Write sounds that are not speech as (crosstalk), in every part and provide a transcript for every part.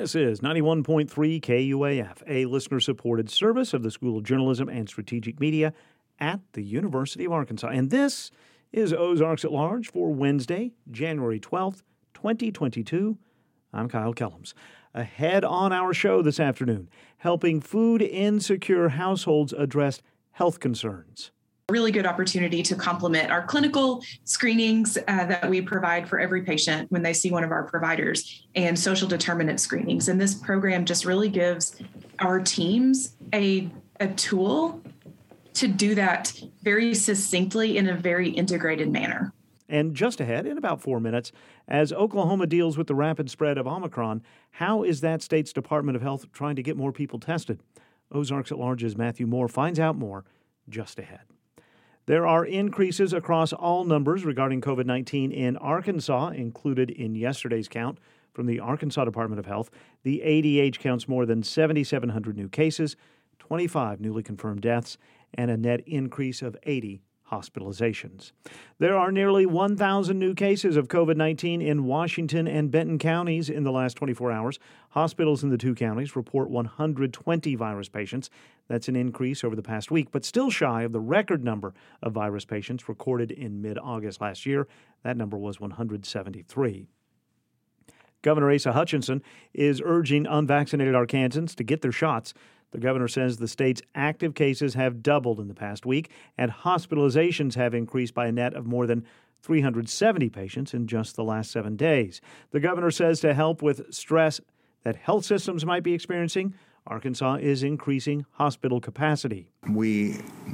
This is 91.3 KUAF, a listener supported service of the School of Journalism and Strategic Media at the University of Arkansas. And this is Ozarks at Large for Wednesday, January 12th, 2022. I'm Kyle Kellums. Ahead on our show this afternoon, helping food insecure households address health concerns really good opportunity to complement our clinical screenings uh, that we provide for every patient when they see one of our providers and social determinant screenings. And this program just really gives our teams a, a tool to do that very succinctly in a very integrated manner. And just ahead, in about four minutes, as Oklahoma deals with the rapid spread of Omicron, how is that state's Department of Health trying to get more people tested? Ozarks at Large's Matthew Moore finds out more just ahead. There are increases across all numbers regarding COVID 19 in Arkansas, included in yesterday's count from the Arkansas Department of Health. The ADH counts more than 7,700 new cases, 25 newly confirmed deaths, and a net increase of 80 hospitalizations. There are nearly 1,000 new cases of COVID 19 in Washington and Benton counties in the last 24 hours. Hospitals in the two counties report 120 virus patients. That's an increase over the past week, but still shy of the record number of virus patients recorded in mid August last year. That number was 173. Governor Asa Hutchinson is urging unvaccinated Arkansans to get their shots. The governor says the state's active cases have doubled in the past week, and hospitalizations have increased by a net of more than 370 patients in just the last seven days. The governor says to help with stress that health systems might be experiencing, Arkansas is increasing hospital capacity. We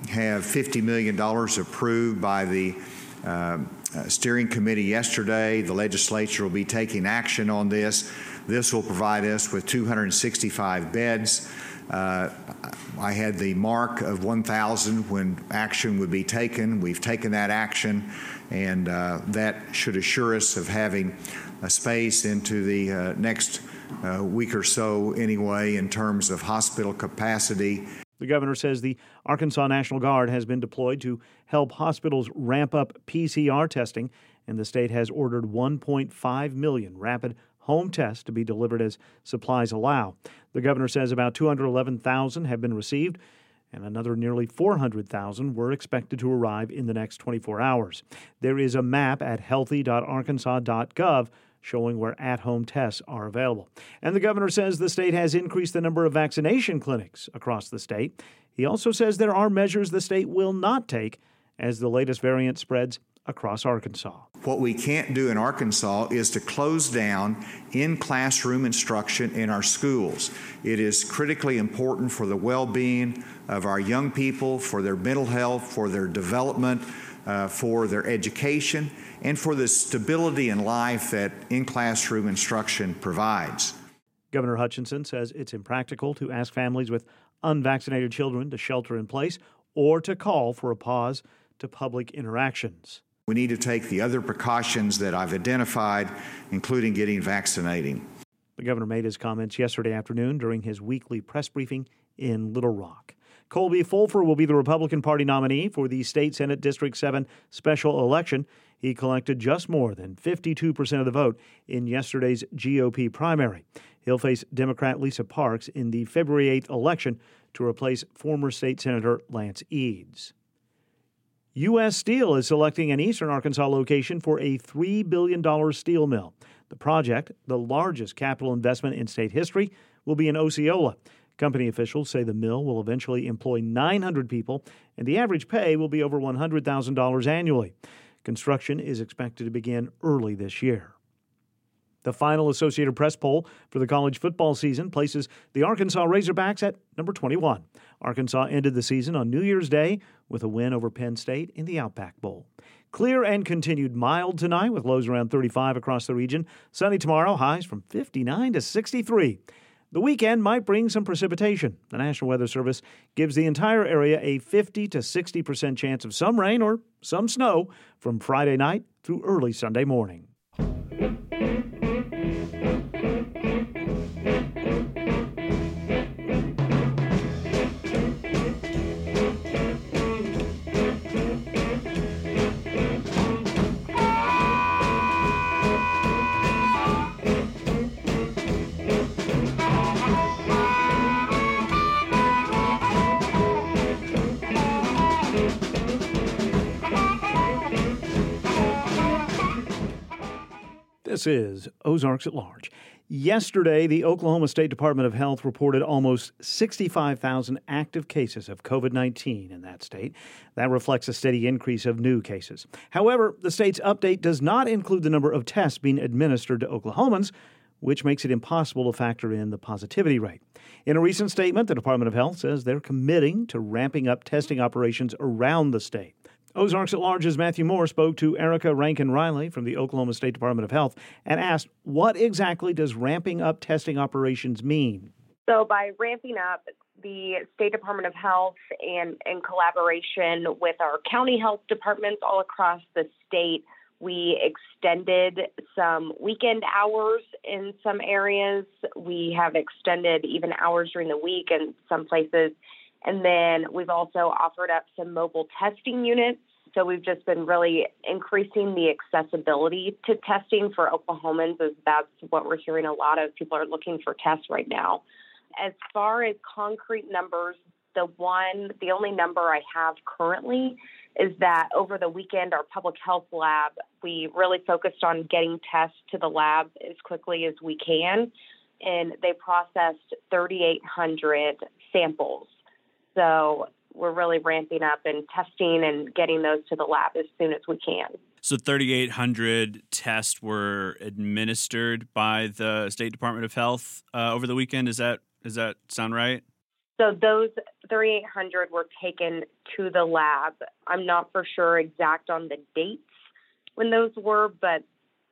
have $50 million approved by the steering committee yesterday. The legislature will be taking action on this. This will provide us with 265 beds. Uh, I had the mark of 1,000 when action would be taken. We've taken that action, and uh, that should assure us of having a space into the uh, next uh, week or so, anyway, in terms of hospital capacity. The governor says the Arkansas National Guard has been deployed to help hospitals ramp up PCR testing, and the state has ordered 1.5 million rapid home tests to be delivered as supplies allow. The governor says about 211,000 have been received and another nearly 400,000 were expected to arrive in the next 24 hours. There is a map at healthy.arkansas.gov showing where at home tests are available. And the governor says the state has increased the number of vaccination clinics across the state. He also says there are measures the state will not take as the latest variant spreads across Arkansas. What we can't do in Arkansas is to close down in classroom instruction in our schools. It is critically important for the well being of our young people, for their mental health, for their development, uh, for their education, and for the stability in life that in classroom instruction provides. Governor Hutchinson says it's impractical to ask families with unvaccinated children to shelter in place or to call for a pause to public interactions. We need to take the other precautions that I've identified, including getting vaccinated. The governor made his comments yesterday afternoon during his weekly press briefing in Little Rock. Colby Fulfer will be the Republican Party nominee for the State Senate District 7 special election. He collected just more than 52% of the vote in yesterday's GOP primary. He'll face Democrat Lisa Parks in the February 8th election to replace former state senator Lance Eads. U.S. Steel is selecting an eastern Arkansas location for a $3 billion steel mill. The project, the largest capital investment in state history, will be in Osceola. Company officials say the mill will eventually employ 900 people, and the average pay will be over $100,000 annually. Construction is expected to begin early this year. The final Associated Press poll for the college football season places the Arkansas Razorbacks at number 21. Arkansas ended the season on New Year's Day with a win over Penn State in the Outback Bowl. Clear and continued mild tonight with lows around 35 across the region. Sunny tomorrow, highs from 59 to 63. The weekend might bring some precipitation. The National Weather Service gives the entire area a 50 to 60% chance of some rain or some snow from Friday night through early Sunday morning. This is Ozarks at Large. Yesterday, the Oklahoma State Department of Health reported almost 65,000 active cases of COVID 19 in that state. That reflects a steady increase of new cases. However, the state's update does not include the number of tests being administered to Oklahomans, which makes it impossible to factor in the positivity rate. In a recent statement, the Department of Health says they're committing to ramping up testing operations around the state. Ozarks at Large's Matthew Moore spoke to Erica Rankin Riley from the Oklahoma State Department of Health and asked, what exactly does ramping up testing operations mean? So, by ramping up, the State Department of Health and in collaboration with our county health departments all across the state, we extended some weekend hours in some areas. We have extended even hours during the week in some places. And then we've also offered up some mobile testing units. So we've just been really increasing the accessibility to testing for Oklahomans, as that's what we're hearing a lot of. People are looking for tests right now. As far as concrete numbers, the one, the only number I have currently is that over the weekend, our public health lab, we really focused on getting tests to the lab as quickly as we can. And they processed 3,800 samples so we're really ramping up and testing and getting those to the lab as soon as we can. So 3,800 tests were administered by the State Department of Health uh, over the weekend. Is that does that sound right? So those 3,800 were taken to the lab. I'm not for sure exact on the dates when those were, but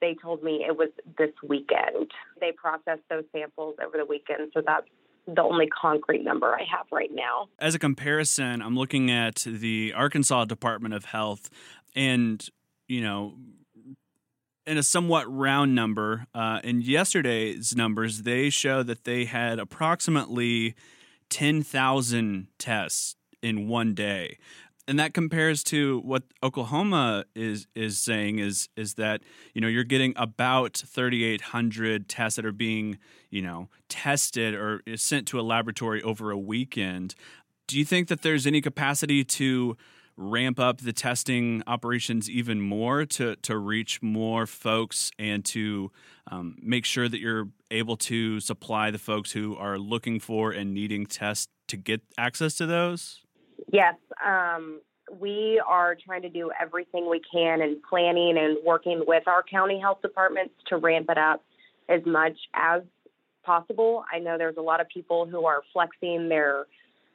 they told me it was this weekend. They processed those samples over the weekend, so that's the only concrete number I have right now. As a comparison, I'm looking at the Arkansas Department of Health, and you know, in a somewhat round number, uh, in yesterday's numbers, they show that they had approximately 10,000 tests in one day and that compares to what Oklahoma is is saying is is that you know you're getting about 3,800 tests that are being you know tested or sent to a laboratory over a weekend. Do you think that there's any capacity to ramp up the testing operations even more to to reach more folks and to um, make sure that you're able to supply the folks who are looking for and needing tests to get access to those? Yes, um, we are trying to do everything we can in planning and working with our county health departments to ramp it up as much as possible. I know there's a lot of people who are flexing their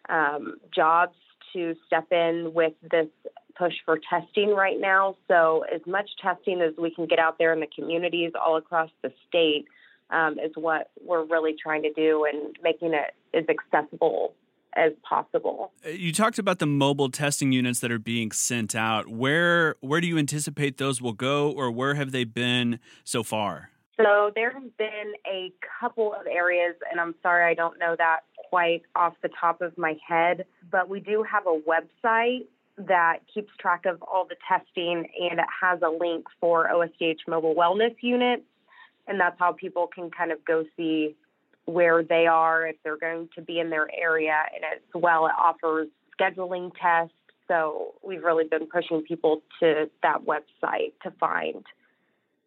um, jobs to step in with this push for testing right now. So, as much testing as we can get out there in the communities all across the state um, is what we're really trying to do and making it as accessible as possible. Uh, you talked about the mobile testing units that are being sent out. Where where do you anticipate those will go, or where have they been so far? So there have been a couple of areas, and I'm sorry I don't know that quite off the top of my head, but we do have a website that keeps track of all the testing and it has a link for OSDH mobile wellness units. And that's how people can kind of go see where they are, if they're going to be in their area, and as well, it offers scheduling tests. So we've really been pushing people to that website to find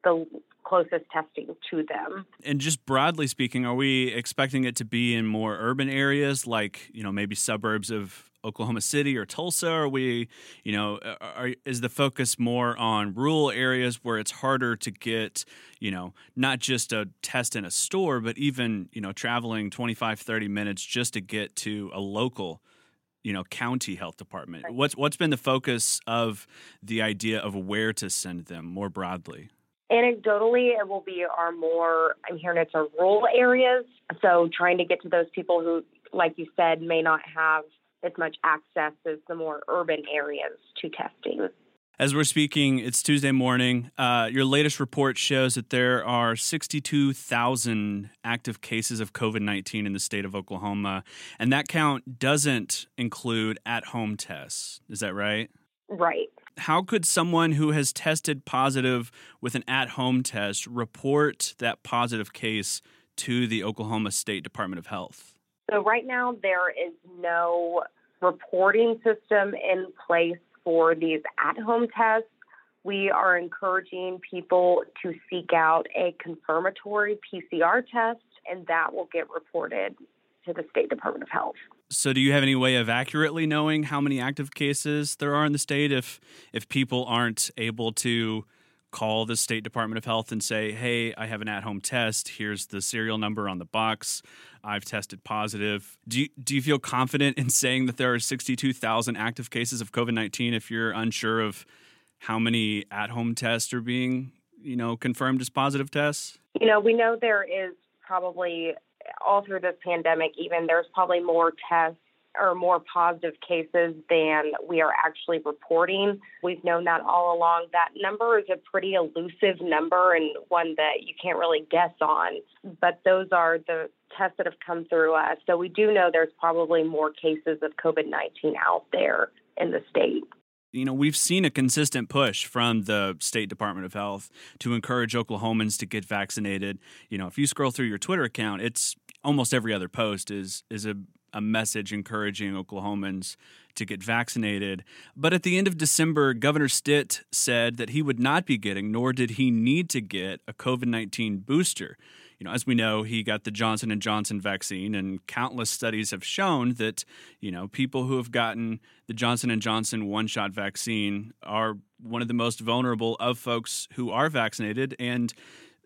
the closest testing to them. And just broadly speaking, are we expecting it to be in more urban areas like, you know, maybe suburbs of Oklahoma City or Tulsa? Are we, you know, are, is the focus more on rural areas where it's harder to get, you know, not just a test in a store, but even, you know, traveling 25, 30 minutes just to get to a local you know county health department? What's what's been the focus of the idea of where to send them more broadly? Anecdotally it will be our more i'm hearing it's our rural areas. So trying to get to those people who like you said may not have as much access as the more urban areas to testing. As we're speaking, it's Tuesday morning. Uh, your latest report shows that there are 62,000 active cases of COVID 19 in the state of Oklahoma, and that count doesn't include at home tests. Is that right? Right. How could someone who has tested positive with an at home test report that positive case to the Oklahoma State Department of Health? So, right now, there is no reporting system in place for these at home tests. we are encouraging people to seek out a confirmatory PCR test, and that will get reported to the State Department of Health. So, do you have any way of accurately knowing how many active cases there are in the state if if people aren't able to call the State Department of Health and say, "Hey, I have an at-home test. Here's the serial number on the box. I've tested positive." Do you, do you feel confident in saying that there are 62,000 active cases of COVID-19 if you're unsure of how many at-home tests are being, you know, confirmed as positive tests? You know, we know there is probably all through this pandemic even there's probably more tests or more positive cases than we are actually reporting. We've known that all along. That number is a pretty elusive number and one that you can't really guess on, but those are the tests that have come through us. So we do know there's probably more cases of COVID 19 out there in the state. You know, we've seen a consistent push from the State Department of Health to encourage Oklahomans to get vaccinated. You know, if you scroll through your Twitter account, it's almost every other post is is a a message encouraging Oklahomans to get vaccinated. But at the end of December, Governor Stitt said that he would not be getting, nor did he need to get, a COVID 19 booster. You know, as we know, he got the Johnson and Johnson vaccine, and countless studies have shown that you know people who have gotten the Johnson and Johnson one-shot vaccine are one of the most vulnerable of folks who are vaccinated, and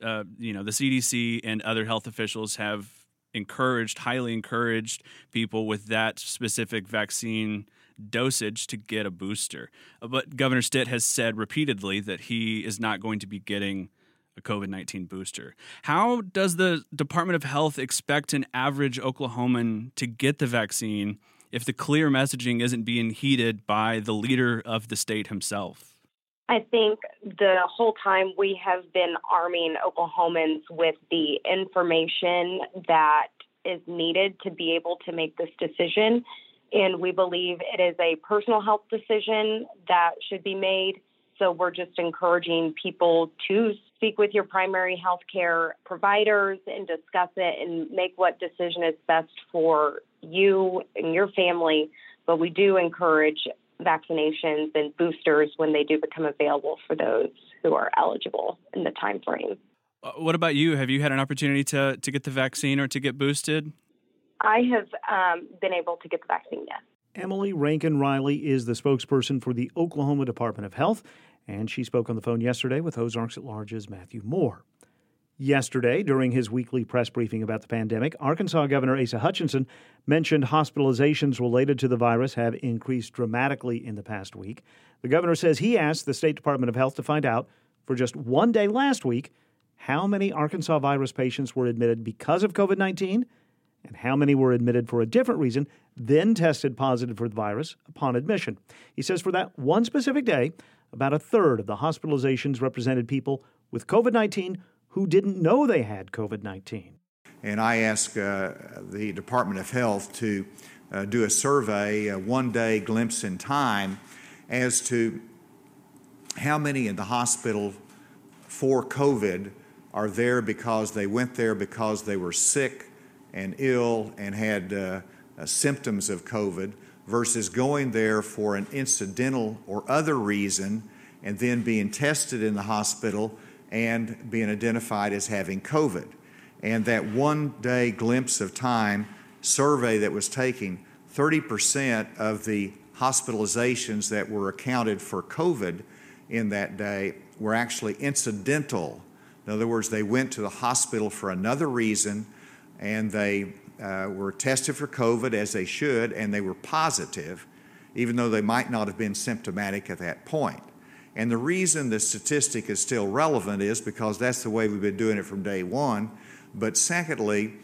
uh, you know the CDC and other health officials have encouraged, highly encouraged people with that specific vaccine dosage to get a booster. Uh, but Governor Stitt has said repeatedly that he is not going to be getting a COVID 19 booster. How does the Department of Health expect an average Oklahoman to get the vaccine if the clear messaging isn't being heeded by the leader of the state himself? I think the whole time we have been arming Oklahomans with the information that is needed to be able to make this decision. And we believe it is a personal health decision that should be made. So we're just encouraging people to speak with your primary health care providers and discuss it and make what decision is best for you and your family. But we do encourage vaccinations and boosters when they do become available for those who are eligible in the time frame. Uh, what about you? Have you had an opportunity to, to get the vaccine or to get boosted? I have um, been able to get the vaccine, yes. Emily Rankin Riley is the spokesperson for the Oklahoma Department of Health, and she spoke on the phone yesterday with Ozarks at Large's Matthew Moore. Yesterday, during his weekly press briefing about the pandemic, Arkansas Governor Asa Hutchinson mentioned hospitalizations related to the virus have increased dramatically in the past week. The governor says he asked the State Department of Health to find out for just one day last week how many Arkansas virus patients were admitted because of COVID 19 and how many were admitted for a different reason, then tested positive for the virus upon admission. He says for that one specific day, about a third of the hospitalizations represented people with COVID 19 who didn't know they had COVID 19. And I asked uh, the Department of Health to uh, do a survey, a one day glimpse in time, as to how many in the hospital for COVID are there because they went there because they were sick and ill and had uh, uh symptoms of COVID versus going there for an incidental or other reason and then being tested in the hospital and being identified as having COVID. And that one day glimpse of time survey that was taken, 30% of the hospitalizations that were accounted for COVID in that day were actually incidental. In other words, they went to the hospital for another reason and they uh, were tested for COVID as they should, and they were positive, even though they might not have been symptomatic at that point. And the reason the statistic is still relevant is because that's the way we've been doing it from day one. But secondly,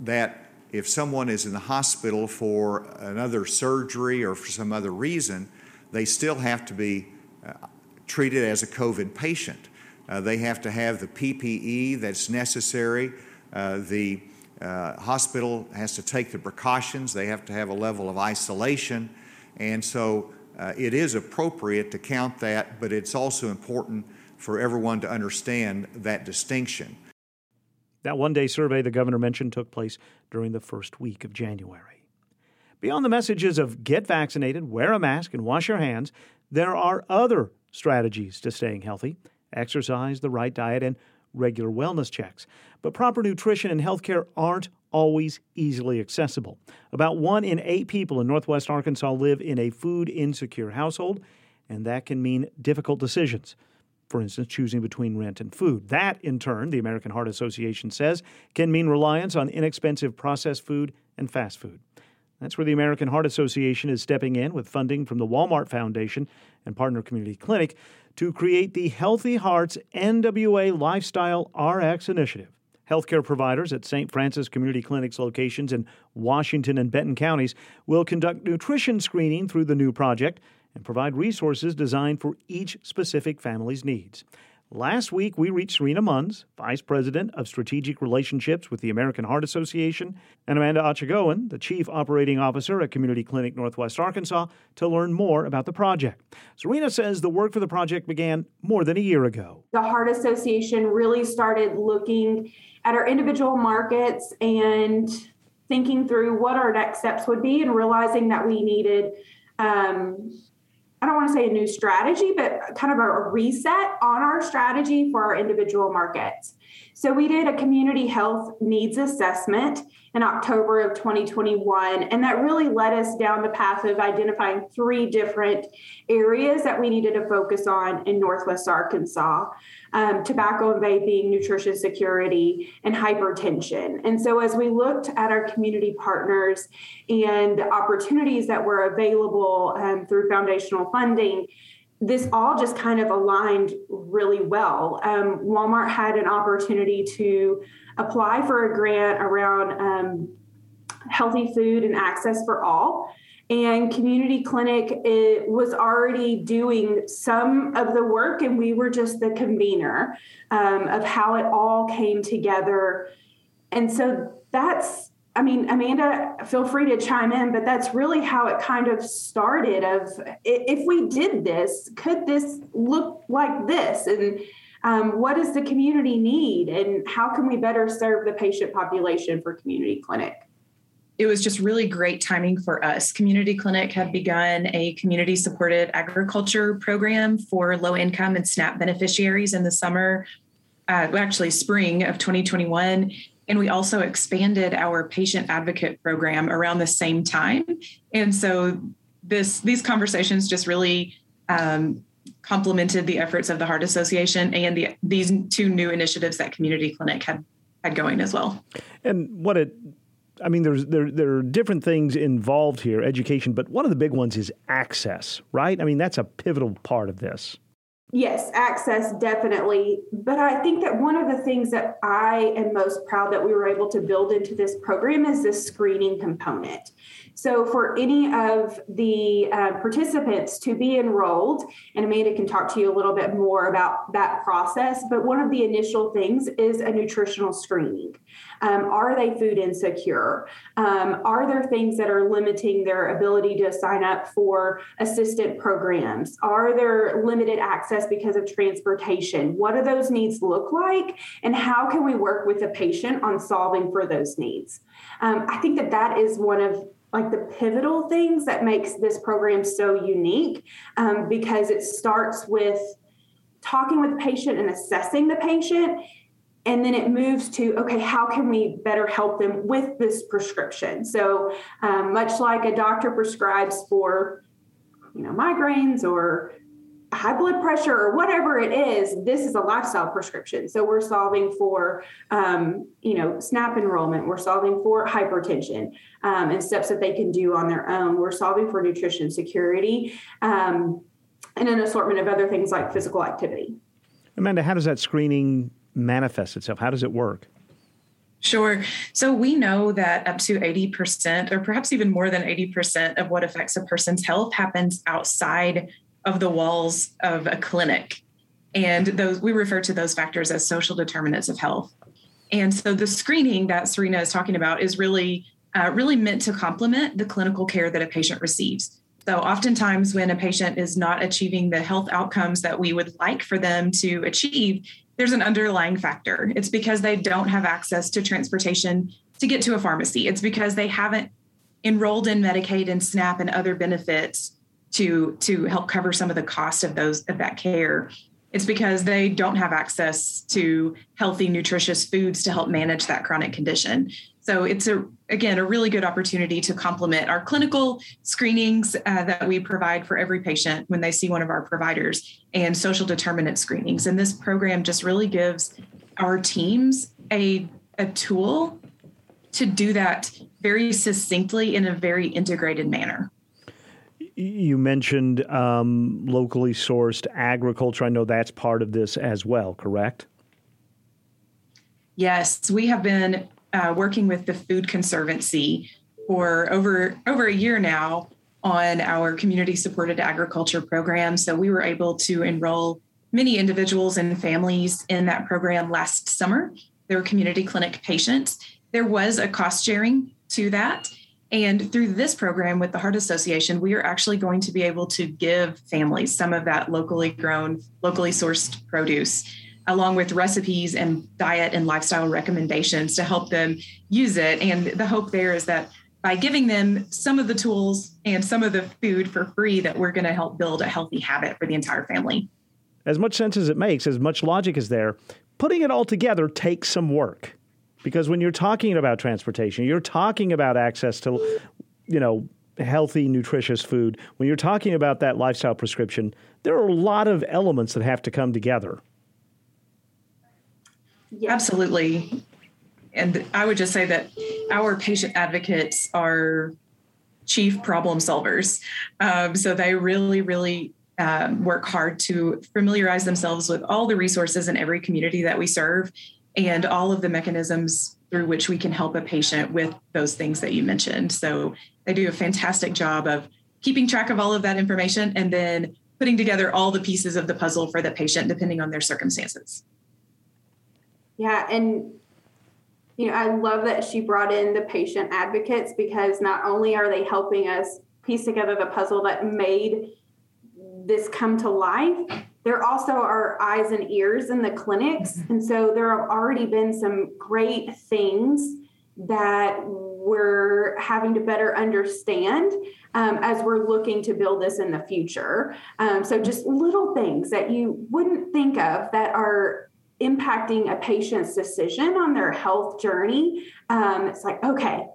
that if someone is in the hospital for another surgery or for some other reason, they still have to be uh, treated as a COVID patient. Uh, they have to have the PPE that's necessary. Uh, the uh, hospital has to take the precautions. They have to have a level of isolation. And so uh, it is appropriate to count that, but it's also important for everyone to understand that distinction. That one day survey the governor mentioned took place during the first week of January. Beyond the messages of get vaccinated, wear a mask, and wash your hands, there are other strategies to staying healthy exercise, the right diet, and regular wellness checks. But proper nutrition and healthcare aren't always easily accessible. About one in eight people in Northwest Arkansas live in a food insecure household, and that can mean difficult decisions. For instance, choosing between rent and food. That, in turn, the American Heart Association says, can mean reliance on inexpensive processed food and fast food. That's where the American Heart Association is stepping in with funding from the Walmart Foundation and Partner Community Clinic to create the Healthy Hearts NWA Lifestyle RX Initiative. Healthcare providers at St. Francis Community Clinic's locations in Washington and Benton counties will conduct nutrition screening through the new project and provide resources designed for each specific family's needs. Last week, we reached Serena Munns, Vice President of Strategic Relationships with the American Heart Association, and Amanda Achagowan, the Chief Operating Officer at Community Clinic Northwest Arkansas, to learn more about the project. Serena says the work for the project began more than a year ago. The Heart Association really started looking at our individual markets and thinking through what our next steps would be and realizing that we needed um, I don't want to say a new strategy, but kind of a reset on our strategy for our individual markets. So we did a community health needs assessment in October of 2021. And that really led us down the path of identifying three different areas that we needed to focus on in Northwest Arkansas um, tobacco and vaping, nutrition security, and hypertension. And so, as we looked at our community partners and the opportunities that were available um, through foundational funding, this all just kind of aligned really well. Um, Walmart had an opportunity to apply for a grant around um, healthy food and access for all. And Community Clinic it was already doing some of the work, and we were just the convener um, of how it all came together. And so that's I mean, Amanda, feel free to chime in, but that's really how it kind of started. Of if we did this, could this look like this? And um, what does the community need? And how can we better serve the patient population for community clinic? It was just really great timing for us. Community Clinic had begun a community supported agriculture program for low income and SNAP beneficiaries in the summer, uh, actually, spring of 2021 and we also expanded our patient advocate program around the same time and so this these conversations just really um, complemented the efforts of the heart association and the, these two new initiatives that community clinic had had going as well and what it I mean, there's there there are different things involved here, education, but one of the big ones is access, right? I mean, that's a pivotal part of this. Yes, access definitely. But I think that one of the things that I am most proud that we were able to build into this program is this screening component. So, for any of the uh, participants to be enrolled, and Amanda can talk to you a little bit more about that process, but one of the initial things is a nutritional screening. Um, are they food insecure? Um, are there things that are limiting their ability to sign up for assistant programs? Are there limited access because of transportation? What do those needs look like? And how can we work with the patient on solving for those needs? Um, I think that that is one of like the pivotal things that makes this program so unique um, because it starts with talking with the patient and assessing the patient and then it moves to okay how can we better help them with this prescription? So um, much like a doctor prescribes for you know migraines or high blood pressure or whatever it is this is a lifestyle prescription. So we're solving for um, you know snap enrollment. We're solving for hypertension um, and steps that they can do on their own. We're solving for nutrition security um, and an assortment of other things like physical activity. Amanda how does that screening manifest itself how does it work Sure. So we know that up to 80%, or perhaps even more than 80%, of what affects a person's health happens outside of the walls of a clinic. And those we refer to those factors as social determinants of health. And so the screening that Serena is talking about is really, uh, really meant to complement the clinical care that a patient receives. So oftentimes when a patient is not achieving the health outcomes that we would like for them to achieve, there's an underlying factor. It's because they don't have access to transportation to get to a pharmacy. It's because they haven't enrolled in Medicaid and SNAP and other benefits to to help cover some of the cost of those of that care it's because they don't have access to healthy nutritious foods to help manage that chronic condition so it's a again a really good opportunity to complement our clinical screenings uh, that we provide for every patient when they see one of our providers and social determinant screenings and this program just really gives our teams a a tool to do that very succinctly in a very integrated manner you mentioned um, locally sourced agriculture. I know that's part of this as well, correct? Yes, we have been uh, working with the Food Conservancy for over over a year now on our community supported agriculture program. So we were able to enroll many individuals and families in that program last summer. They were community clinic patients. There was a cost sharing to that. And through this program with the Heart Association, we are actually going to be able to give families some of that locally grown, locally sourced produce, along with recipes and diet and lifestyle recommendations to help them use it. And the hope there is that by giving them some of the tools and some of the food for free, that we're going to help build a healthy habit for the entire family. As much sense as it makes, as much logic is there, putting it all together takes some work. Because when you're talking about transportation, you're talking about access to, you know, healthy, nutritious food. When you're talking about that lifestyle prescription, there are a lot of elements that have to come together. Yeah. Absolutely. And I would just say that our patient advocates are chief problem solvers. Um, so they really, really um, work hard to familiarize themselves with all the resources in every community that we serve and all of the mechanisms through which we can help a patient with those things that you mentioned. So they do a fantastic job of keeping track of all of that information and then putting together all the pieces of the puzzle for the patient depending on their circumstances. Yeah, and you know, I love that she brought in the patient advocates because not only are they helping us piece together the puzzle that made this come to life, there also are eyes and ears in the clinics. Mm-hmm. And so there have already been some great things that we're having to better understand um, as we're looking to build this in the future. Um, so just little things that you wouldn't think of that are impacting a patient's decision on their health journey. Um, it's like, okay,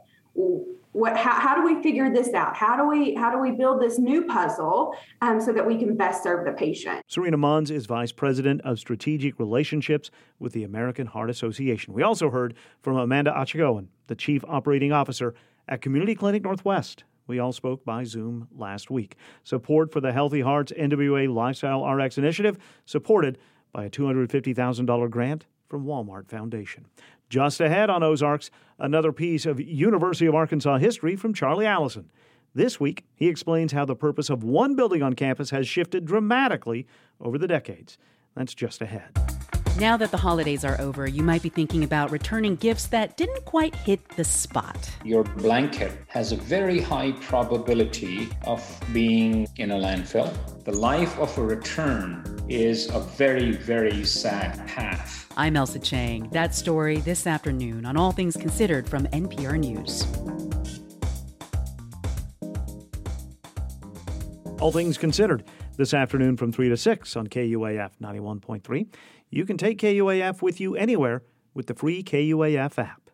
what how, how do we figure this out how do we how do we build this new puzzle um, so that we can best serve the patient serena Munns is vice president of strategic relationships with the american heart association we also heard from amanda achigowan the chief operating officer at community clinic northwest we all spoke by Zoom last week. Support for the Healthy Hearts NWA Lifestyle RX initiative, supported by a $250,000 grant from Walmart Foundation. Just ahead on Ozarks, another piece of University of Arkansas history from Charlie Alison. This week, he explains how the purpose of one building on campus has shifted dramatically over the decades. That's just ahead. Now that the holidays are over, you might be thinking about returning gifts that didn't quite hit the spot. Your blanket has a very high probability of being in a landfill. The life of a return is a very, very sad path. I'm Ailsa Chang. That story this afternoon on All Things Considered from NPR News. All Things Considered this afternoon from 3 to 6 on KUAF 91.3. You can take KUAF with you anywhere with the free KUAF app.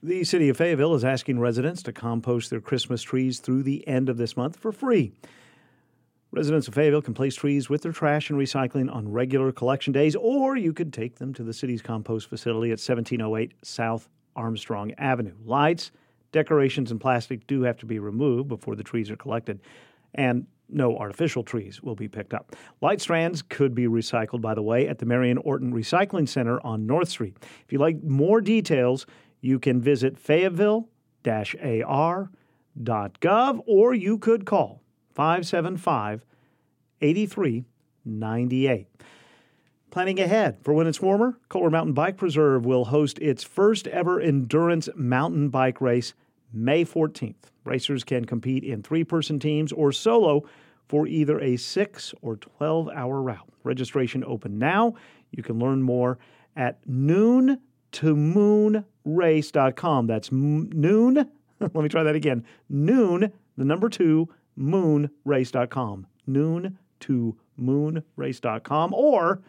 The City of Fayetteville is asking residents to compost their Christmas trees through the end of this month for free. Residents of Fayetteville can place trees with their trash and recycling on regular collection days, or you could take them to the city's compost facility at 1708 South Armstrong Avenue. Lights, decorations, and plastic do have to be removed before the trees are collected, and no artificial trees will be picked up. Light strands could be recycled, by the way, at the Marion Orton Recycling Center on North Street. If you'd like more details, you can visit fayetteville ar.gov or you could call 575 8398. Planning ahead for when it's warmer, Coler Mountain Bike Preserve will host its first ever endurance mountain bike race May 14th. Racers can compete in three person teams or solo for either a 6 or 12 hour route. Registration open now. You can learn more at noon to moonrace.com. That's noon. (laughs) Let me try that again. Noon, the number two, moonrace.com. Noon to moonrace.com or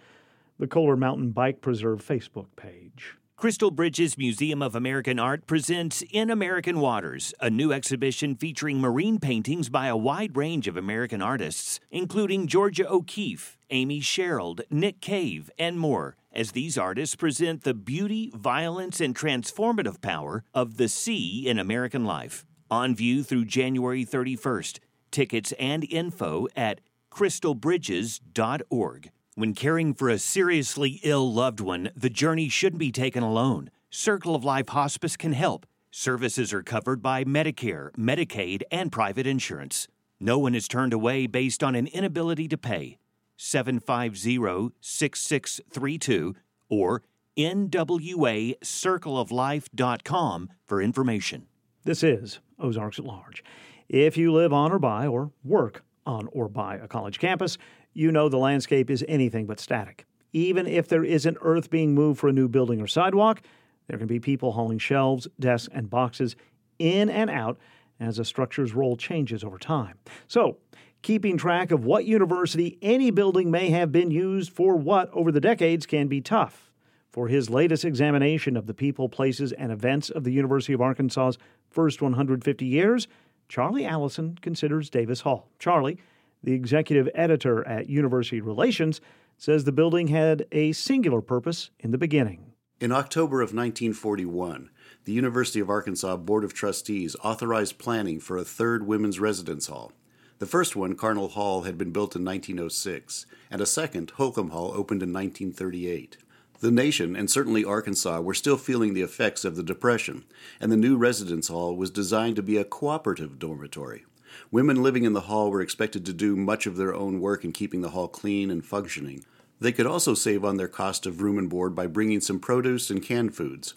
the Coler Mountain Bike Preserve Facebook page. Crystal Bridges Museum of American Art presents In American Waters, a new exhibition featuring marine paintings by a wide range of American artists, including Georgia O'Keeffe, Amy Sherald, Nick Cave, and more, as these artists present the beauty, violence, and transformative power of the sea in American life. On view through January 31st. Tickets and info at crystalbridges.org. When caring for a seriously ill loved one, the journey shouldn't be taken alone. Circle of Life Hospice can help. Services are covered by Medicare, Medicaid, and private insurance. No one is turned away based on an inability to pay. 750 6632 or nwacircleoflife.com for information. This is Ozarks at Large. If you live on or by or work on or by a college campus, you know the landscape is anything but static. Even if there isn't earth being moved for a new building or sidewalk, there can be people hauling shelves, desks, and boxes in and out as a structure's role changes over time. So, keeping track of what university any building may have been used for what over the decades can be tough. For his latest examination of the people, places, and events of the University of Arkansas's first 150 years, Charlie Alison considers Davis Hall. Charlie the executive editor at University Relations, says the building had a singular purpose in the beginning. In October of 1941, the University of Arkansas Board of Trustees authorized planning for a third women's residence hall. The first one, Carnell Hall, had been built in 1906, and a second, Holcomb Hall, opened in 1938. The nation, and certainly Arkansas, were still feeling the effects of the Depression, and the new residence hall was designed to be a cooperative dormitory. Women living in the hall were expected to do much of their own work in keeping the hall clean and functioning. They could also save on their cost of room and board by bringing some produce and canned foods.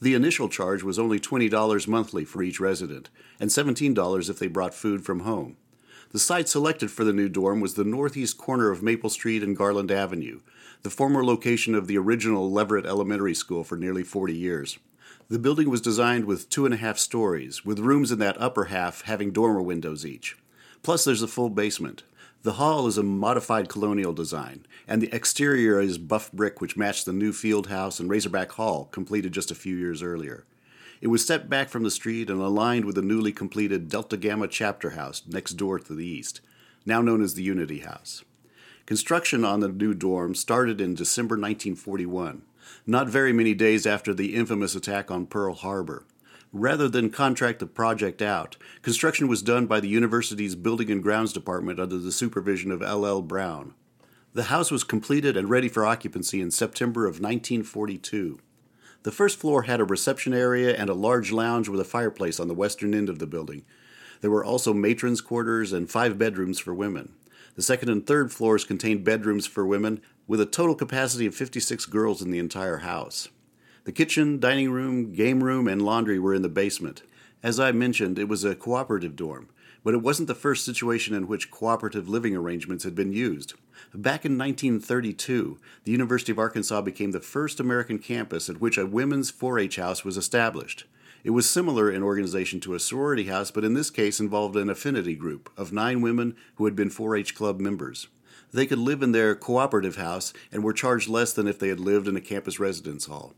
The initial charge was only $20 monthly for each resident, and $17 if they brought food from home. The site selected for the new dorm was the northeast corner of Maple Street and Garland Avenue, the former location of the original Leverett Elementary School for nearly 40 years. The building was designed with two and a half stories, with rooms in that upper half having dormer windows each. Plus, there's a full basement. The hall is a modified colonial design, and the exterior is buff brick which matched the new field house and Razorback Hall, completed just a few years earlier. It was set back from the street and aligned with the newly completed Delta Gamma chapter house next door to the east, now known as the Unity House. Construction on the new dorm started in December 1941 not very many days after the infamous attack on Pearl Harbor. Rather than contract the project out, construction was done by the university's Building and Grounds Department under the supervision of L. L. Brown. The house was completed and ready for occupancy in September of 1942. The first floor had a reception area and a large lounge with a fireplace on the western end of the building. There were also matrons' quarters and five bedrooms for women. The second and third floors contained bedrooms for women with a total capacity of 56 girls in the entire house. The kitchen, dining room, game room, and laundry were in the basement. As I mentioned, it was a cooperative dorm, but it wasn't the first situation in which cooperative living arrangements had been used. Back in 1932, the University of Arkansas became the first American campus at which a women's 4 H house was established. It was similar in organization to a sorority house, but in this case involved an affinity group of nine women who had been 4 H club members they could live in their cooperative house and were charged less than if they had lived in a campus residence hall.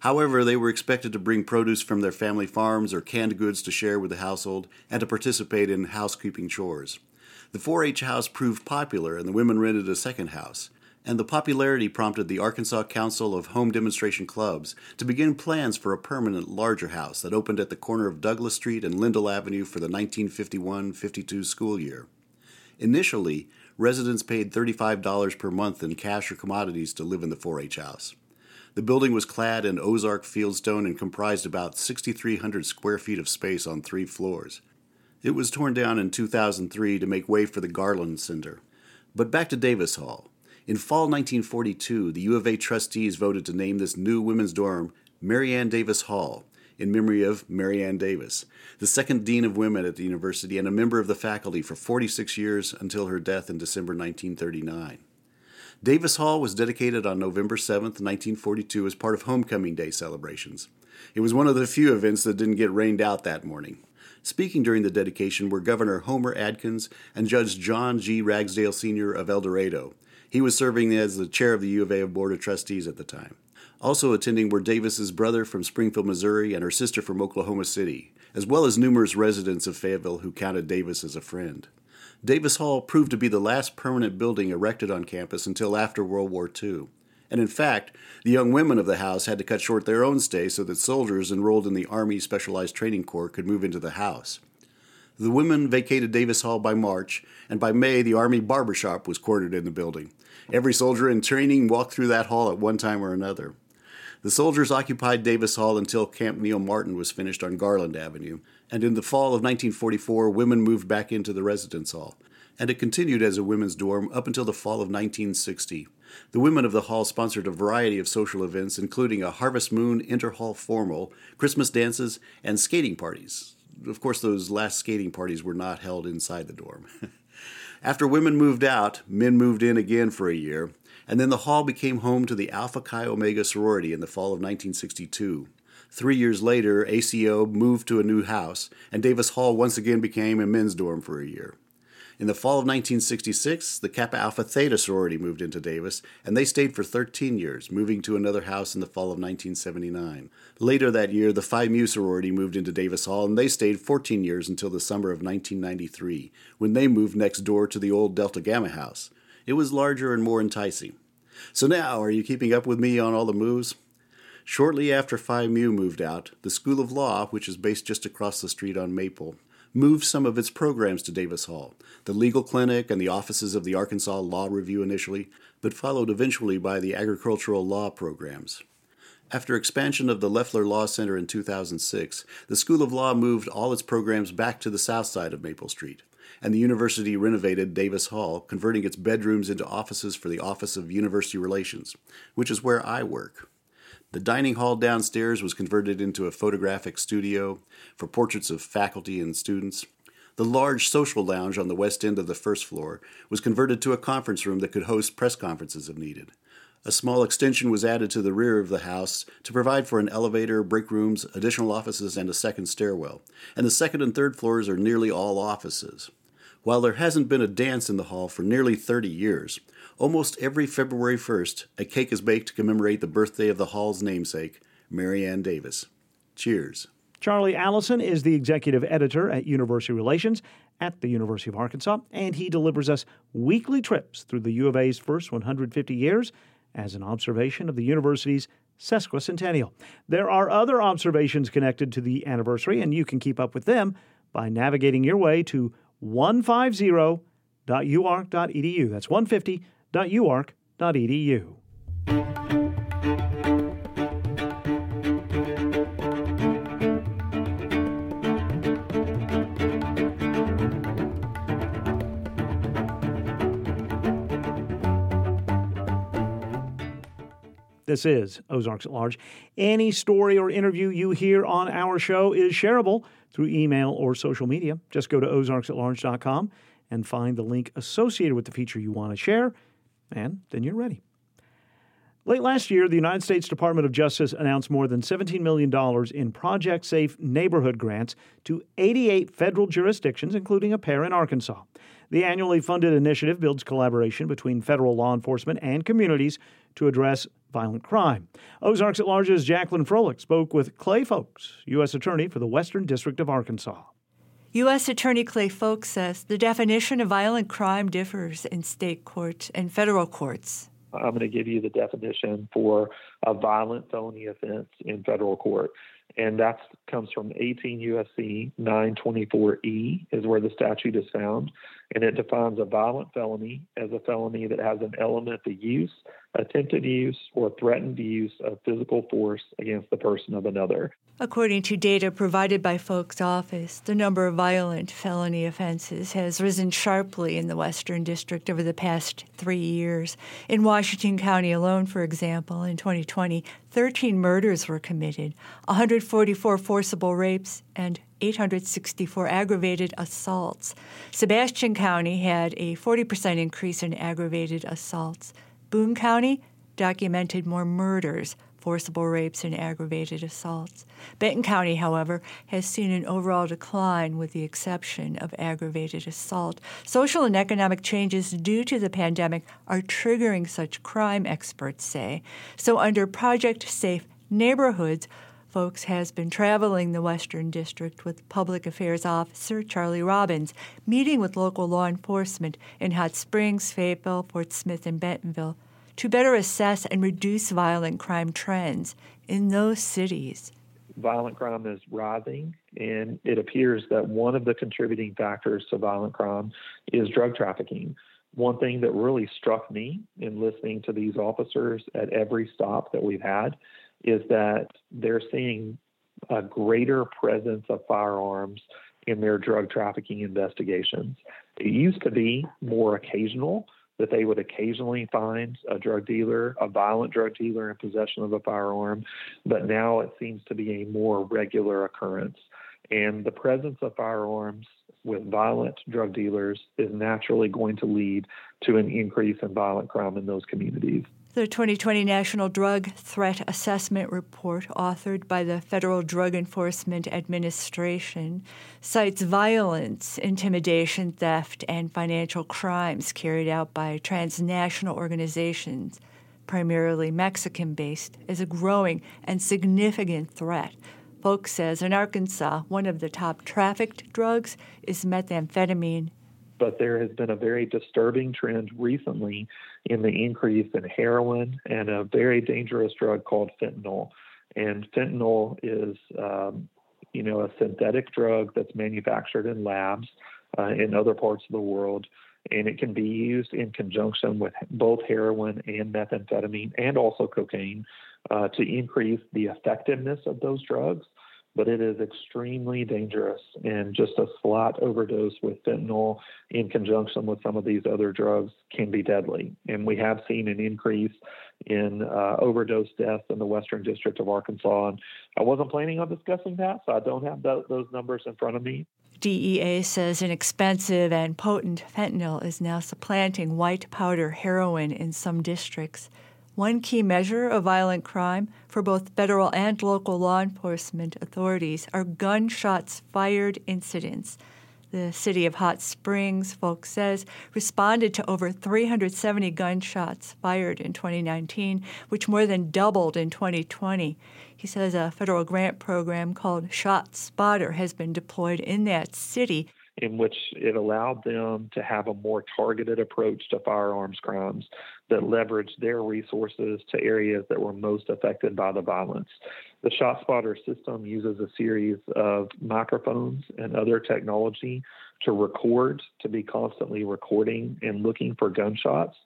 However, they were expected to bring produce from their family farms or canned goods to share with the household and to participate in housekeeping chores. The 4 H house proved popular, and the women rented a second house. And the popularity prompted the Arkansas Council of Home Demonstration Clubs to begin plans for a permanent larger house that opened at the corner of Douglas Street and Lindell Avenue for the 1951 52 school year. Initially, residents paid $35 per month in cash or commodities to live in the 4 H house. The building was clad in Ozark fieldstone and comprised about 6,300 square feet of space on three floors. It was torn down in 2003 to make way for the Garland Center. But back to Davis Hall. In fall 1942, the U of A trustees voted to name this new women's dorm Marianne Davis Hall in memory of Mary Ann Davis, the second Dean of Women at the university and a member of the faculty for 46 years until her death in December 1939. Davis Hall was dedicated on November 7, 1942, as part of Homecoming Day celebrations. It was one of the few events that didn't get rained out that morning. Speaking during the dedication were Governor Homer Adkins and Judge John G. Ragsdale Sr. of El Dorado. He was serving as the chair of the U of A Board of Trustees at the time. Also attending were Davis's brother from Springfield, Missouri, and her sister from Oklahoma City, as well as numerous residents of Fayetteville who counted Davis as a friend. Davis Hall proved to be the last permanent building erected on campus until after World War II. And in fact, the young women of the house had to cut short their own stay so that soldiers enrolled in the Army Specialized Training Corps could move into the house. The women vacated Davis Hall by March, and by May, the Army barbershop was quartered in the building. Every soldier in training walked through that hall at one time or another. The soldiers occupied Davis Hall until Camp Neil Martin was finished on Garland Avenue, and in the fall of 1944, women moved back into the residence hall, and it continued as a women's dorm up until the fall of 1960. The women of the hall sponsored a variety of social events, including a Harvest Moon inter-hall formal, Christmas dances, and skating parties. Of course, those last skating parties were not held inside the dorm. (laughs) After women moved out, men moved in again for a year, and then the hall became home to the Alpha Chi Omega sorority in the fall of 1962. Three years later, ACO moved to a new house, and Davis Hall once again became a men's dorm for a year. In the fall of 1966, the Kappa Alpha Theta sorority moved into Davis, and they stayed for 13 years, moving to another house in the fall of 1979. Later that year, the Phi Mu sorority moved into Davis Hall, and they stayed 14 years until the summer of 1993, when they moved next door to the old Delta Gamma house. It was larger and more enticing. So now, are you keeping up with me on all the moves? Shortly after Phi Mu moved out, the School of Law, which is based just across the street on Maple, moved some of its programs to Davis Hall, the legal clinic and the offices of the Arkansas Law Review initially, but followed eventually by the agricultural law programs. After expansion of the Leflar Law Center in 2006, the School of Law moved all its programs back to the south side of Maple Street and the university renovated Davis Hall, converting its bedrooms into offices for the Office of University Relations, which is where I work. The dining hall downstairs was converted into a photographic studio for portraits of faculty and students. The large social lounge on the west end of the first floor was converted to a conference room that could host press conferences if needed. A small extension was added to the rear of the house to provide for an elevator, break rooms, additional offices, and a second stairwell. And the second and third floors are nearly all offices. While there hasn't been a dance in the hall for nearly 30 years, almost every February 1st, a cake is baked to commemorate the birthday of the hall's namesake, Mary Ann Davis. Cheers. Charlie Alison is the executive editor at University Relations at the University of Arkansas, and he delivers us weekly trips through the U of A's first 150 years as an observation of the university's sesquicentennial. There are other observations connected to the anniversary, and you can keep up with them by navigating your way to 150.uark.edu. That's 150.uark.edu. This is Ozarks at Large. Any story or interview you hear on our show is shareable through email or social media. Just go to ozarksatlarge.com and find the link associated with the feature you want to share, and then you're ready. Late last year, the United States Department of Justice announced more than $17 million in Project Safe neighborhood grants to 88 federal jurisdictions, including a pair in Arkansas. The annually funded initiative builds collaboration between federal law enforcement and communities to address violent crime. Ozarks at Large's Jacqueline Froelich spoke with Clay Fowlkes, U.S. Attorney for the Western District of Arkansas. U.S. Attorney Clay Fowlkes says the definition of violent crime differs in state courts and federal courts. I'm going to give you the definition for a violent felony offense in federal court. And that comes from 18 USC 924E, is where the statute is found. And it defines a violent felony as a felony that has an element of use, attempted use, or threatened use of physical force against the person of another. According to data provided by Fowlkes' office, the number of violent felony offenses has risen sharply in the Western District over the past three years. In Washington County alone, for example, in 2020, 13 murders were committed, 144 forcible rapes, and 864 aggravated assaults. Sebastian County had a 40% increase in aggravated assaults. Boone County documented more murders, forcible rapes, and aggravated assaults. Benton County, however, has seen an overall decline with the exception of aggravated assault. Social and economic changes due to the pandemic are triggering such crime, experts say. So, under Project Safe Neighborhoods, Fowlkes has been traveling the Western District with Public Affairs Officer Charlie Robbins, meeting with local law enforcement in Hot Springs, Fayetteville, Fort Smith, and Bentonville to better assess and reduce violent crime trends in those cities. Violent crime is rising, and it appears that one of the contributing factors to violent crime is drug trafficking. One thing that really struck me in listening to these officers at every stop that we've had is that they're seeing a greater presence of firearms in their drug trafficking investigations. It used to be more occasional that they would occasionally find a drug dealer, a violent drug dealer in possession of a firearm, but now it seems to be a more regular occurrence. And the presence of firearms with violent drug dealers is naturally going to lead to an increase in violent crime in those communities. The 2020 National Drug Threat Assessment Report, authored by the Federal Drug Enforcement Administration, cites violence, intimidation, theft, and financial crimes carried out by transnational organizations, primarily Mexican based, as a growing and significant threat. Fowlkes says in Arkansas, one of the top trafficked drugs is methamphetamine but there has been a very disturbing trend recently in the increase in heroin and a very dangerous drug called fentanyl. And fentanyl is, um, you know, a synthetic drug that's manufactured in labs uh, in other parts of the world. And it can be used in conjunction with both heroin and methamphetamine and also cocaine uh, to increase the effectiveness of those drugs but it is extremely dangerous. And just a slight overdose with fentanyl in conjunction with some of these other drugs can be deadly. And we have seen an increase in uh, overdose deaths in the Western District of Arkansas. And I wasn't planning on discussing that, so I don't have th- those numbers in front of me. DEA says an expensive and potent fentanyl is now supplanting white powder heroin in some districts. One key measure of violent crime for both federal and local law enforcement authorities are gunshots fired incidents. The city of Hot Springs, Fowlkes says, responded to over 370 gunshots fired in 2019, which more than doubled in 2020. He says a federal grant program called ShotSpotter has been deployed in that city in which it allowed them to have a more targeted approach to firearms crimes that leveraged their resources to areas that were most affected by the violence. The ShotSpotter system uses a series of microphones and other technology to record, to be constantly recording and looking for gunshots.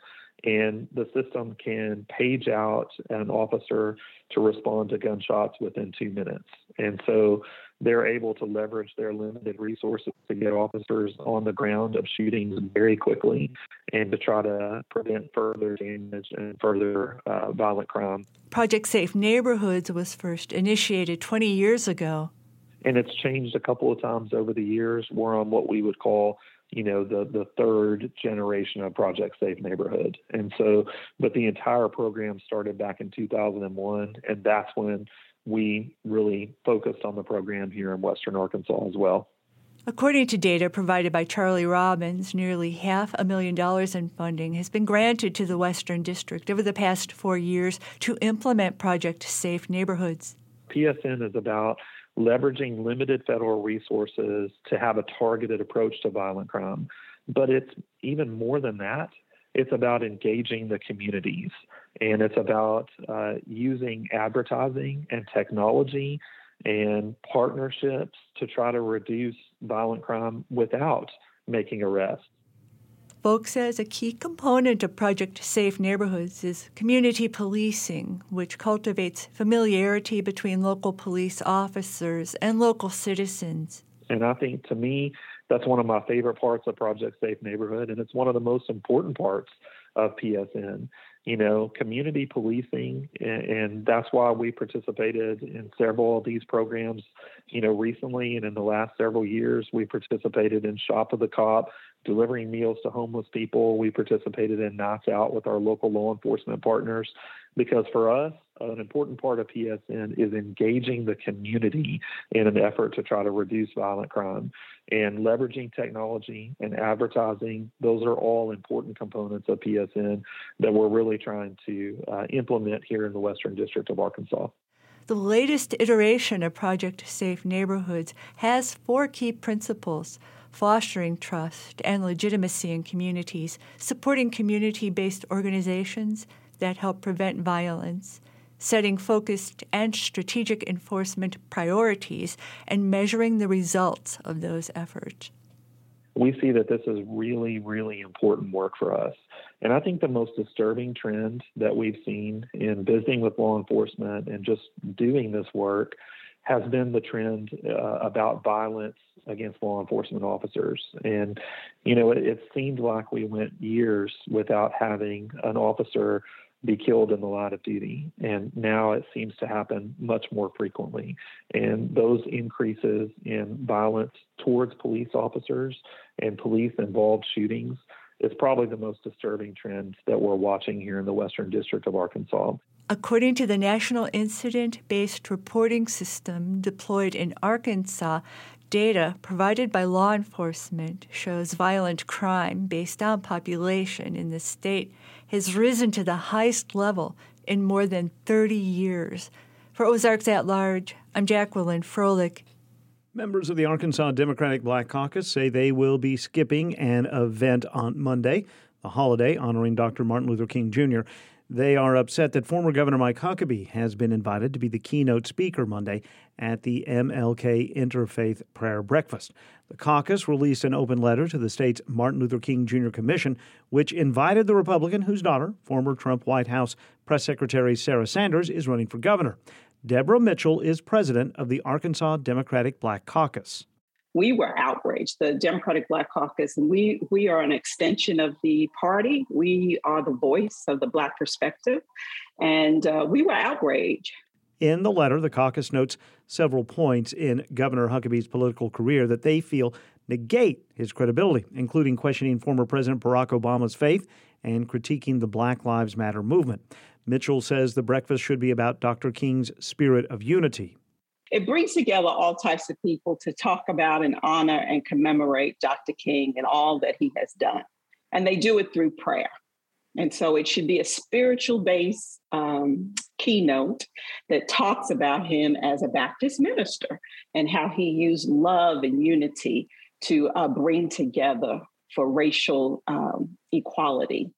And the system can page out an officer to respond to gunshots within two minutes. And so they're able to leverage their limited resources to get officers on the ground of shootings very quickly and to try to prevent further damage and further uh, violent crime. Project Safe Neighborhoods was first initiated 20 years ago. And it's changed a couple of times over the years. We're on what we would call you know the the third generation of project safe neighborhood and so but the entire program started back in 2001 and that's when we really focused on the program here in Western Arkansas as well. According to data provided by Charlie Robbins, nearly half a million dollars in funding has been granted to the Western District over the past four years to implement Project Safe Neighborhoods. PSN is about leveraging limited federal resources to have a targeted approach to violent crime. But it's even more than that. It's about engaging the communities and it's about uh, using advertising and technology and partnerships to try to reduce violent crime without making arrests. Fowlkes says a key component of Project Safe Neighborhoods is community policing, which cultivates familiarity between local police officers and local citizens. And I think to me, that's one of my favorite parts of Project Safe Neighborhood, and it's one of the most important parts of PSN you know, community policing, and, and, that's why we participated in several of these programs, you know, recently and in the last several years. We participated in Shop of the Cop, delivering meals to homeless people. We participated in Nights Out with our local law enforcement partners. because for us, an important part of PSN is engaging the community in an effort to try to reduce violent crime. And leveraging technology and advertising, those are all important components of PSN that we're really trying to uh, implement here in the Western District of Arkansas. The latest iteration of Project Safe Neighborhoods has four key principles fostering trust and legitimacy in communities, supporting community based organizations that help prevent violence, setting focused and strategic enforcement priorities, and measuring the results of those efforts. We see that this is really, really important work for us. And I think the most disturbing trend that we've seen in visiting with law enforcement and just doing this work has been the trend uh, about violence against law enforcement officers. And, you know, it, it seemed like we went years without having an officer be killed in the line of duty. And now it seems to happen much more frequently. And those increases in violence towards police officers and police involved shootings is probably the most disturbing trend that we're watching here in the Western District of Arkansas. According to the National Incident Based Reporting System deployed in Arkansas, data provided by law enforcement shows violent crime based on population in the state has risen to the highest level in more than 30 years. For Ozarks at Large, I'm Jacqueline Froelich. Members of the Arkansas Democratic Black Caucus say they will be skipping an event on Monday, a holiday honoring Dr. Martin Luther King Jr. They are upset that former Governor Mike Huckabee has been invited to be the keynote speaker Monday at the MLK Interfaith Prayer Breakfast. The caucus released an open letter to the state's Martin Luther King Jr. Commission, which invited the Republican whose daughter, former Trump White House Press Secretary Sarah Sanders, is running for governor. Deborah Mitchell is president of the Arkansas Democratic Black Caucus we were outraged, the Democratic Black Caucus, and we we are an extension of the party. We are the voice of the Black perspective, and uh, we were outraged. In the letter, the caucus notes several points in Governor Huckabee's political career that they feel negate his credibility, including questioning former President Barack Obama's faith and critiquing the Black Lives Matter movement. Mitchell says the breakfast should be about Dr. King's spirit of unity it brings together all types of people to talk about and honor and commemorate Dr. King and all that he has done. And they do it through prayer. And so it should be a spiritual based um, keynote that talks about him as a Baptist minister and how he used love and unity to uh, bring together for racial um, equality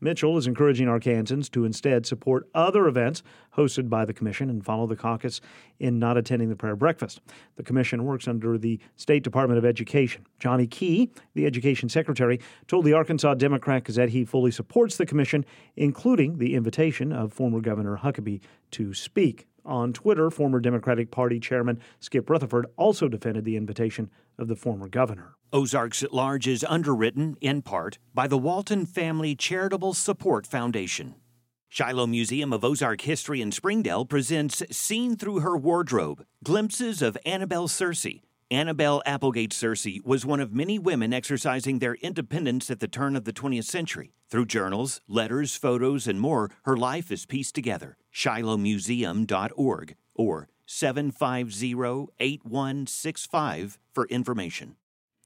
Mitchell is encouraging Arkansans to instead support other events hosted by the Commission and follow the caucus in not attending the prayer breakfast. The Commission works under the State Department of Education. Johnny Key, the Education Secretary, told the Arkansas Democrat Gazette he fully supports the Commission, including the invitation of former Governor Huckabee to speak. On Twitter, former Democratic Party Chairman Skip Rutherford also defended the invitation of the former governor. Ozarks at Large is underwritten, in part, by the Walton Family Charitable Support Foundation. Shiloh Museum of Ozark History in Springdale presents Seen Through Her Wardrobe Glimpses of Annabelle Searcy. Annabelle Applegate Searcy was one of many women exercising their independence at the turn of the 20th century. Through journals, letters, photos, and more, her life is pieced together. ShilohMuseum.org or 750 8165 for information.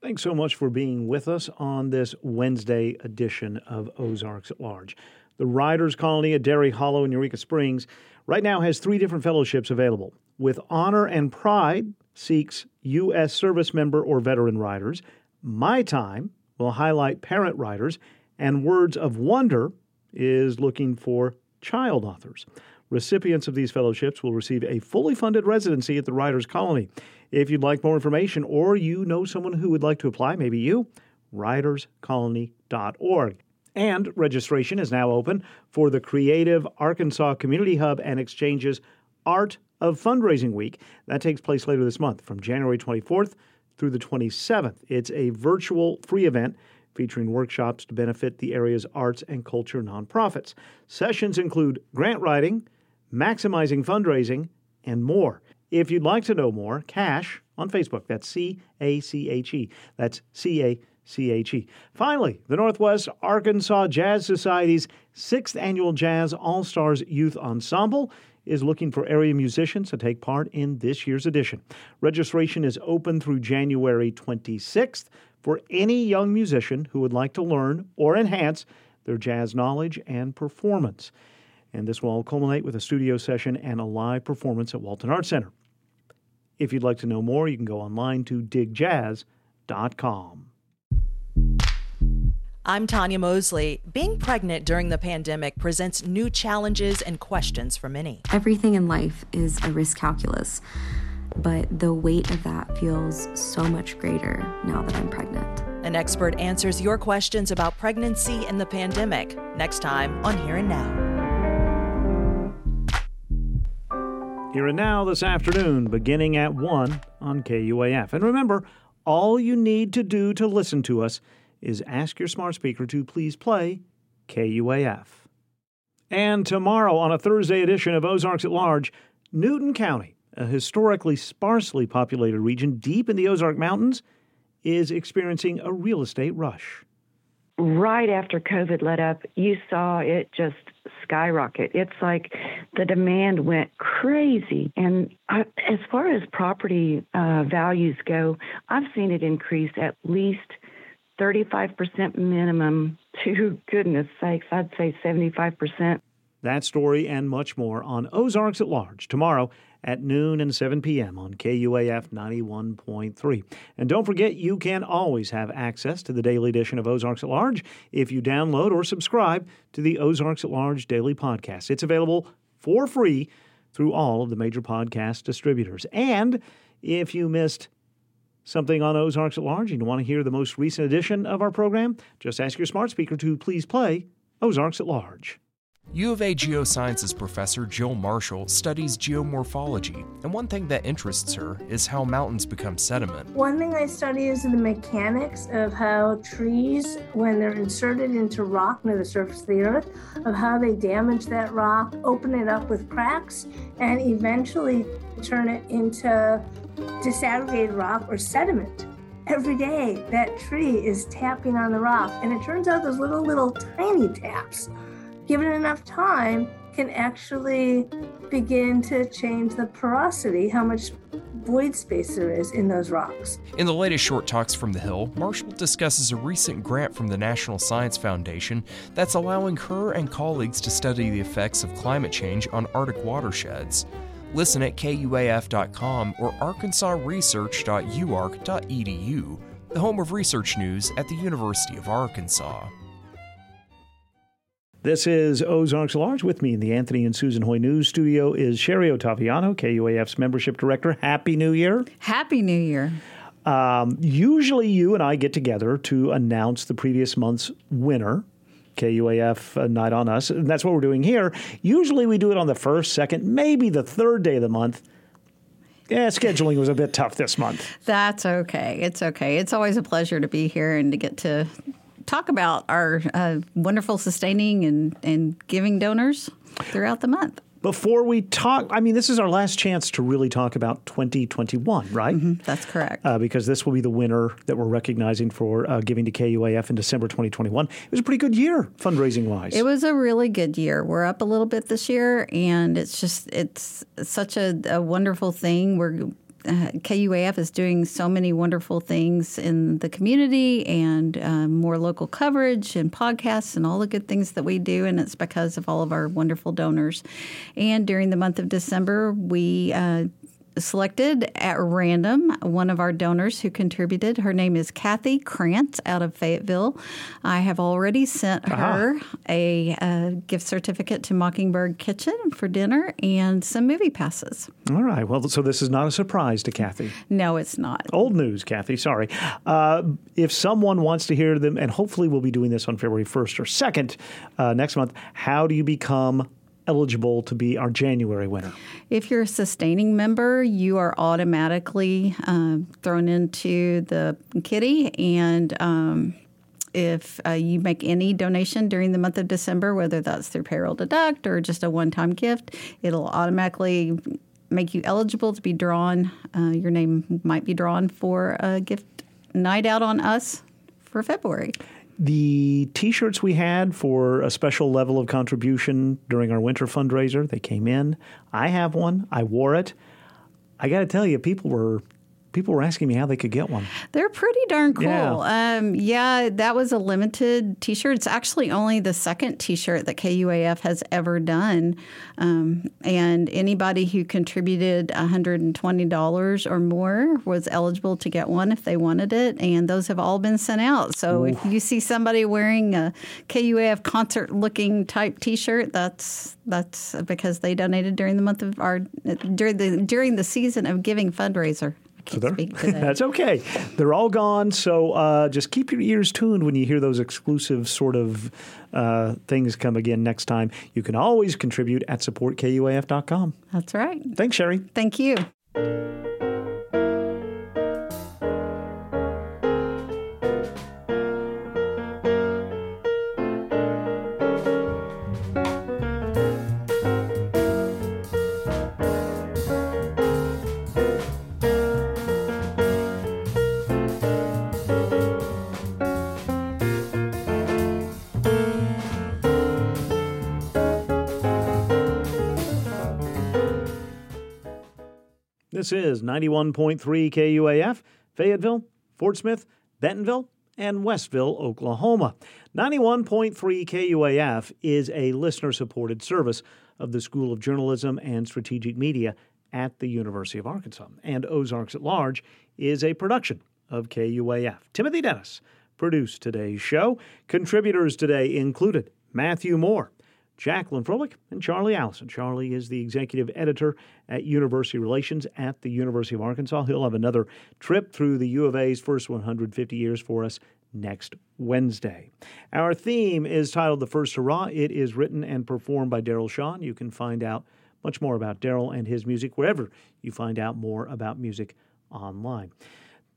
Thanks so much for being with us on this Wednesday edition of Ozarks at Large. The Writers Colony at Dairy Hollow in Eureka Springs right now has three different fellowships available. With Honor and Pride seeks U.S. service member or veteran riders. My Time will highlight parent riders, and Words of Wonder is looking for child authors. Recipients of these fellowships will receive a fully funded residency at the Writers Colony. If you'd like more information or you know someone who would like to apply, maybe you, writerscolony.org. And registration is now open for the Creative Arkansas Community Hub and Exchange's Art of Fundraising Week. That takes place later this month from January 24th through the 27th. It's a virtual free event featuring workshops to benefit the area's arts and culture nonprofits. Sessions include grant writing, maximizing fundraising, and more. If you'd like to know more, CACHE on Facebook. That's C A C H E. That's C A C H E. Finally, the Northwest Arkansas Jazz Society's sixth annual Jazz All Stars Youth Ensemble is looking for area musicians to take part in this year's edition. Registration is open through January 26th for any young musician who would like to learn or enhance their jazz knowledge and performance. And this will all culminate with a studio session and a live performance at Walton Arts Center. If you'd like to know more, you can go online to digjazz.com. I'm Tanya Mosley. Being pregnant during the pandemic presents new challenges and questions for many. Everything in life is a risk calculus, but the weight of that feels so much greater now that I'm pregnant. An expert answers your questions about pregnancy and the pandemic next time on Here and Now. Here and Now this afternoon, beginning at 1 on KUAF. And remember, all you need to do to listen to us is ask your smart speaker to please play KUAF. And tomorrow, on a Thursday edition of Ozarks at Large, Newton County, a historically sparsely populated region deep in the Ozark Mountains, is experiencing a real estate rush. Right after COVID let up, you saw it just skyrocket. It's like the demand went crazy. And I, as far as property uh, values go, I've seen it increase at least 35% minimum (laughs) to goodness sakes, I'd say 75%. That story and much more on Ozarks at Large tomorrow at noon and 7 p.m. on KUAF 91.3. And don't forget, you can always have access to the daily edition of Ozarks at Large if you download or subscribe to the Ozarks at Large daily podcast. It's available for free through all of the major podcast distributors. And if you missed something on Ozarks at Large and you want to hear the most recent edition of our program, just ask your smart speaker to please play Ozarks at Large. U of A Geosciences professor Jill Marshall studies geomorphology, and one thing that interests her is how mountains become sediment. One thing I study is the mechanics of how trees, when they're inserted into rock near the surface of the earth, of how they damage that rock, open it up with cracks, and eventually turn it into disaggregated rock or sediment. Every day, that tree is tapping on the rock, and it turns out those little, little tiny taps, given enough time, can actually begin to change the porosity, how much void space there is in those rocks. In the latest Short Talks from the Hill, Marshall discusses a recent grant from the National Science Foundation that's allowing her and colleagues to study the effects of climate change on Arctic watersheds. Listen at kuaf.com or arkansasresearch.uark.edu, the home of research news at the University of Arkansas. This is Ozarks Large. With me in the Anthony and Susan Hoy News Studio is Sherry Ottaviano, KUAF's membership director. Happy New Year. Happy New Year. Um, usually, you and I get together to announce the previous month's winner. KUAF uh, Night on Us. And that's what we're doing here. Usually we do it on the first, second, maybe the third day of the month. Yeah, scheduling was a bit tough this month. (laughs) That's okay. It's okay. It's always a pleasure to be here and to get to talk about our uh, wonderful sustaining and, and giving donors throughout the month. Before we talk, I mean, this is our last chance to really talk about 2021, right? Mm-hmm, that's correct. Uh, because this will be the winner that we're recognizing for uh, giving to KUAF in December 2021. It was a pretty good year fundraising wise. It was a really good year. We're up a little bit this year, and it's just it's such a, a wonderful thing. We're uh, KUAF is doing so many wonderful things in the community and um, more local coverage and podcasts and all the good things that we do. And it's because of all of our wonderful donors. And during the month of December, we uh, selected at random one of our donors who contributed. Her name is Kathy Krantz out of Fayetteville. I have already sent her uh-huh. a, a, gift certificate to Mockingbird Kitchen for dinner and some movie passes. All right. Well, so this is not a surprise to Kathy. No, it's not. Old news, Kathy. Sorry. Uh, if someone wants to hear them, and hopefully we'll be doing this on February 1st or 2nd uh, next month, how do you become eligible to be our January winner? If you're a sustaining member, you are automatically uh, thrown into the kitty and. Um, if uh, you make any donation during the month of December, whether that's through payroll deduct or just a one time gift, it'll automatically make you eligible to be drawn. Uh, your name might be drawn for a gift night out on us for February. The T-shirts we had for a special level of contribution during our winter fundraiser, they came in. I have one. I wore it. I got to tell you, people were people were asking me how they could get one. They're pretty darn cool. Yeah, um, yeah that was a limited t shirt. It's actually only the second t shirt that KUAF has ever done. Um, and anybody who contributed $120 or more was eligible to get one if they wanted it. And those have all been sent out. So Ooh. if you see somebody wearing a KUAF concert looking type t shirt, that's that's because they donated during the month of our during the during the season of giving fundraiser. So (laughs) that's okay. They're all gone. So uh, just keep your ears tuned when you hear those exclusive sort of uh, things come again next time. You can always contribute at supportkuaf.com. That's right. Thanks, Sherry. Thank you. Is 91.3 KUAF, Fayetteville, Fort Smith, Bentonville, and Westville, Oklahoma. 91.3 KUAF is a listener supported service of the School of Journalism and Strategic Media at the University of Arkansas. And Ozarks at Large is a production of KUAF. Timothy Dennis produced today's show. Contributors today included Matthew Moore, Jacqueline Froelich and Charlie Alison. Charlie is the executive editor at University Relations at the University of Arkansas. He'll have another trip through the U of A's first 150 years for us next Wednesday. Our theme is titled The First Hurrah. It is written and performed by Daryl Shawn. You can find out much more about Daryl and his music wherever you find out more about music online.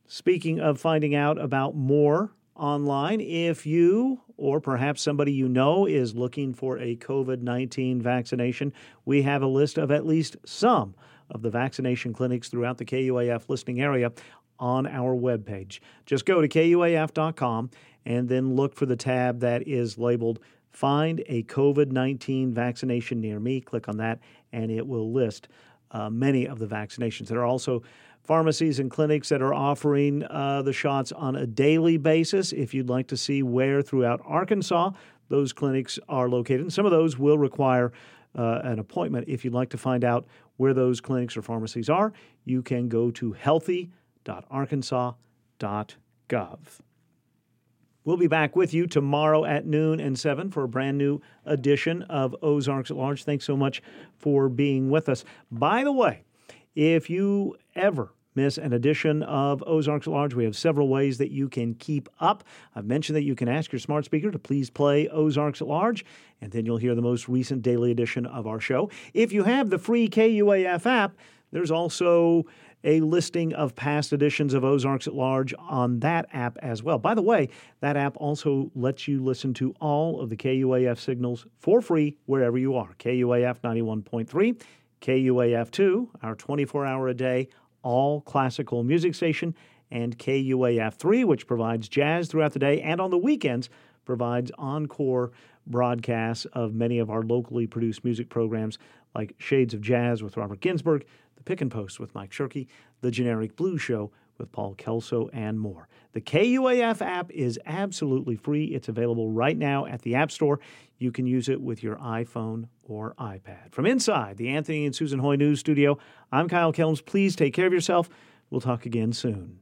Speaking of finding out about more online, if you or perhaps somebody you know is looking for a COVID 19 vaccination, we have a list of at least some of the vaccination clinics throughout the KUAF listening area on our webpage. Just go to kuaf.com and then look for the tab that is labeled Find a COVID 19 vaccination near me. Click on that, and it will list uh, many of the vaccinations. There are also pharmacies and clinics that are offering uh, the shots on a daily basis. If you'd like to see where throughout Arkansas those clinics are located, and some of those will require uh, an appointment. If you'd like to find out where those clinics or pharmacies are, you can go to healthy.arkansas.gov. We'll be back with you tomorrow at noon and 7 for a brand new edition of Ozarks at Large. Thanks so much for being with us. By the way, if you ever miss an edition of Ozarks at Large, we have several ways that you can keep up. I've mentioned that you can ask your smart speaker to please play Ozarks at Large, and then you'll hear the most recent daily edition of our show. If you have the free KUAF app, there's also a listing of past editions of Ozarks at Large on that app as well. By the way, that app also lets you listen to all of the KUAF signals for free wherever you are. KUAF 91.3, KUAF 2, our 24 hour a day all classical music station, and KUAF 3, which provides jazz throughout the day and on the weekends provides encore broadcasts of many of our locally produced music programs like Shades of Jazz with Robert Ginsburg, The Pick and Post with Mike Shirky, The Generic Blues Show with Paul Kelso, and more. The KUAF app is absolutely free. It's available right now at the App Store. You can use it with your iPhone or iPad. From inside the Anthony and Susan Hoy News Studio, I'm Kyle Kellams. Please take care of yourself. We'll talk again soon.